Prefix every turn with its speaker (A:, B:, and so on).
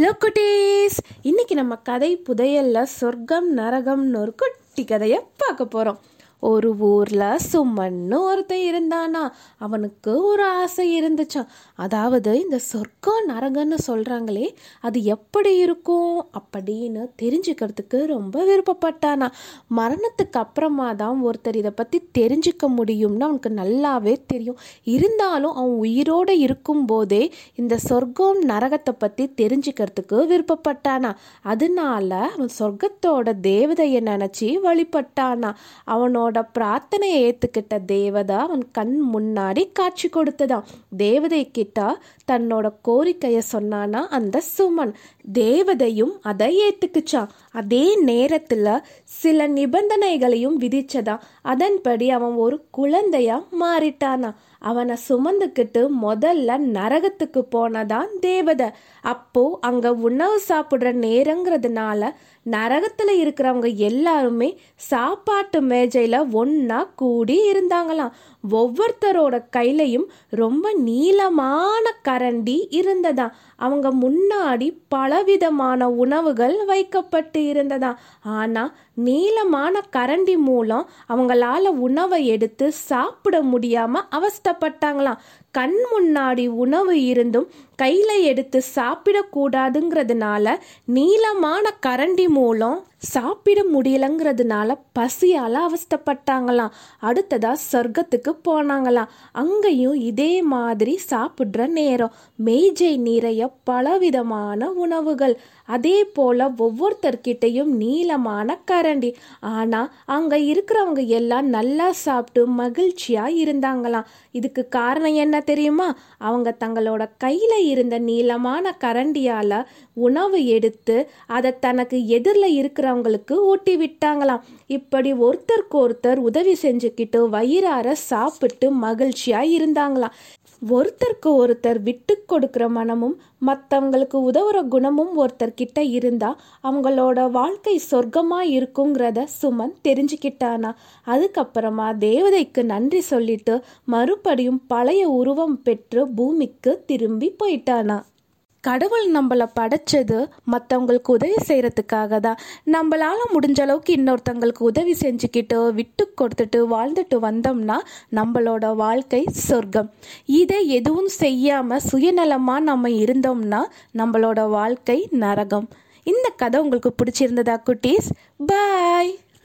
A: Hello குட்டீஸ். இன்னைக்கு நம்ம கதை புதையல்ல சொர்க்கம் நரகம்னு ஒரு குட்டி கதையை பார்க்க போகிறோம் ஒரு ஊரில் சுமன்னு ஒருத்தன் இருந்தானா? அவனுக்கு ஒரு ஆசை இருந்துச்சான் அதாவது இந்த சொர்க்கம் நரகம்னு சொல்கிறாங்களே அது எப்படி இருக்கும் அப்படின்னு தெரிஞ்சுக்கிறதுக்கு ரொம்ப விருப்பப்பட்டானா. மரணத்துக்கு அப்புறமா தான் ஒருத்தர் இதை பற்றி தெரிஞ்சுக்க முடியும்னு அவனுக்கு நல்லாவே தெரியும். இருந்தாலும் அவன் உயிரோடு இருக்கும்போதே இந்த சொர்க்கம் நரகத்தை பற்றி தெரிஞ்சுக்கிறதுக்கு விருப்பப்பட்டானா. அதனால அவன் சொர்க்கத்தோட தேவதையை நினச்சி வழிபட்டானா. அவனோட அவனோட பிரார்த்தனையை ஏற்றுக்கிட்ட தேவதை அவன் கண் முன்னாடி காட்சி கொடுத்ததான் தேவதை கிட்ட தன்னோட கோரிக்கையை சொன்னானா அந்த சுமன். தேவதையும் அதை ஏற்றுக்குச்சான் அதே நேரத்தில் சில நிபந்தனைகளையும் விதிச்சதாம் அதன்படி அவன் ஒரு குழந்தையா மாறிட்டானா? அவனை சுமந்துக்கிட்டு முதல்ல நரகத்துக்கு போனதான் தேவதை. அப்போ அங்க உணவு சாப்பிடுற நேரங்கிறதுனால நரகத்துல இருக்கிறவங்க எல்லாருமே சாப்பாட்டு மேஜையில ஒன்னா கூடி இருந்தாங்களாம். ஒவ்வொருத்தரோட கையிலையும் ரொம்ப நீளமான கரண்டி இருந்ததா அவங்க முன்னாடி பலவிதமான உணவுகள் வைக்கப்பட்டு இருந்ததா ஆனா நீளமான கரண்டி மூலம் அவங்களால உணவை எடுத்து சாப்பிட முடியாம அவஸ்தப்பட்டாங்களாம். கண் முன்னாடி உணவு இருந்தும் கையில எடுத்து சாப்பிடக்கூடாதுங்கிறதுனால நீளமான கரண்டி மூலம் சாப்பிட முடியலங்கிறதுனால பசியால அவஸ்தப்பட்டாங்களாம். அடுத்ததா சொர்க்கத்துக்கு போனாங்களாம். அங்கேயும் இதே மாதிரி சாப்பிட்ற நேரம். மேஜை நிறைய பலவிதமான உணவுகள். அதே போல ஒவ்வொருத்தர்கிட்டையும் நீளமான கரண்டி. ஆனா அங்க இருக்கிறவங்க எல்லாம் நல்லா சாப்பிட்டு மகிழ்ச்சியா இருந்தாங்களாம். இதுக்கு காரணம் என்ன தெரியுமா? அவங்க தங்களோட கையில இருந்த நீளமான கரண்டியால உணவு எடுத்து அதை தனக்கு எதிரில் இருக்கிறவங்களுக்கு ஊட்டி விட்டாங்களாம். இப்படி ஒருத்தருக்கு ஒருத்தர் உதவி செஞ்சுக்கிட்டு வயிறார சாப்பிட்டு மகிழ்ச்சியா இருந்தாங்களாம். ஒருத்தருக்கு ஒருத்தர் விட்டு கொடுக்குற மனமும் மற்றவங்களுக்கு உதவுற குணமும் ஒருத்தர் கிட்ட இருந்தா அவங்களோட வாழ்க்கை சொர்க்கமா இருக்குங்கிறத சுமன் தெரிஞ்சுக்கிட்டானா. அதுக்கப்புறமா தேவதைக்கு நன்றி சொல்லிட்டு மறுபடியும் பழைய உருவம் பெற்று பூமிக்கு திரும்பி போயிட்டானா. கடவுள் நம்மளை படைச்சது மற்றவங்களுக்கு உதவி செய்கிறதுக்காக தான் நம்மளால் முடிஞ்ச அளவுக்கு இன்னொருத்தங்களுக்கு உதவி செஞ்சுக்கிட்டு விட்டு கொடுத்துட்டு வாழ்ந்துட்டு வந்தோம்னா நம்மளோட வாழ்க்கை சொர்க்கம். இதை எதுவும் செய்யாமல் சுயநலமாக நம்ம இருந்தோம்னா நம்மளோட வாழ்க்கை நரகம். இந்த கதை உங்களுக்கு பிடிச்சிருந்ததா குட்டீஸ்? பாய்!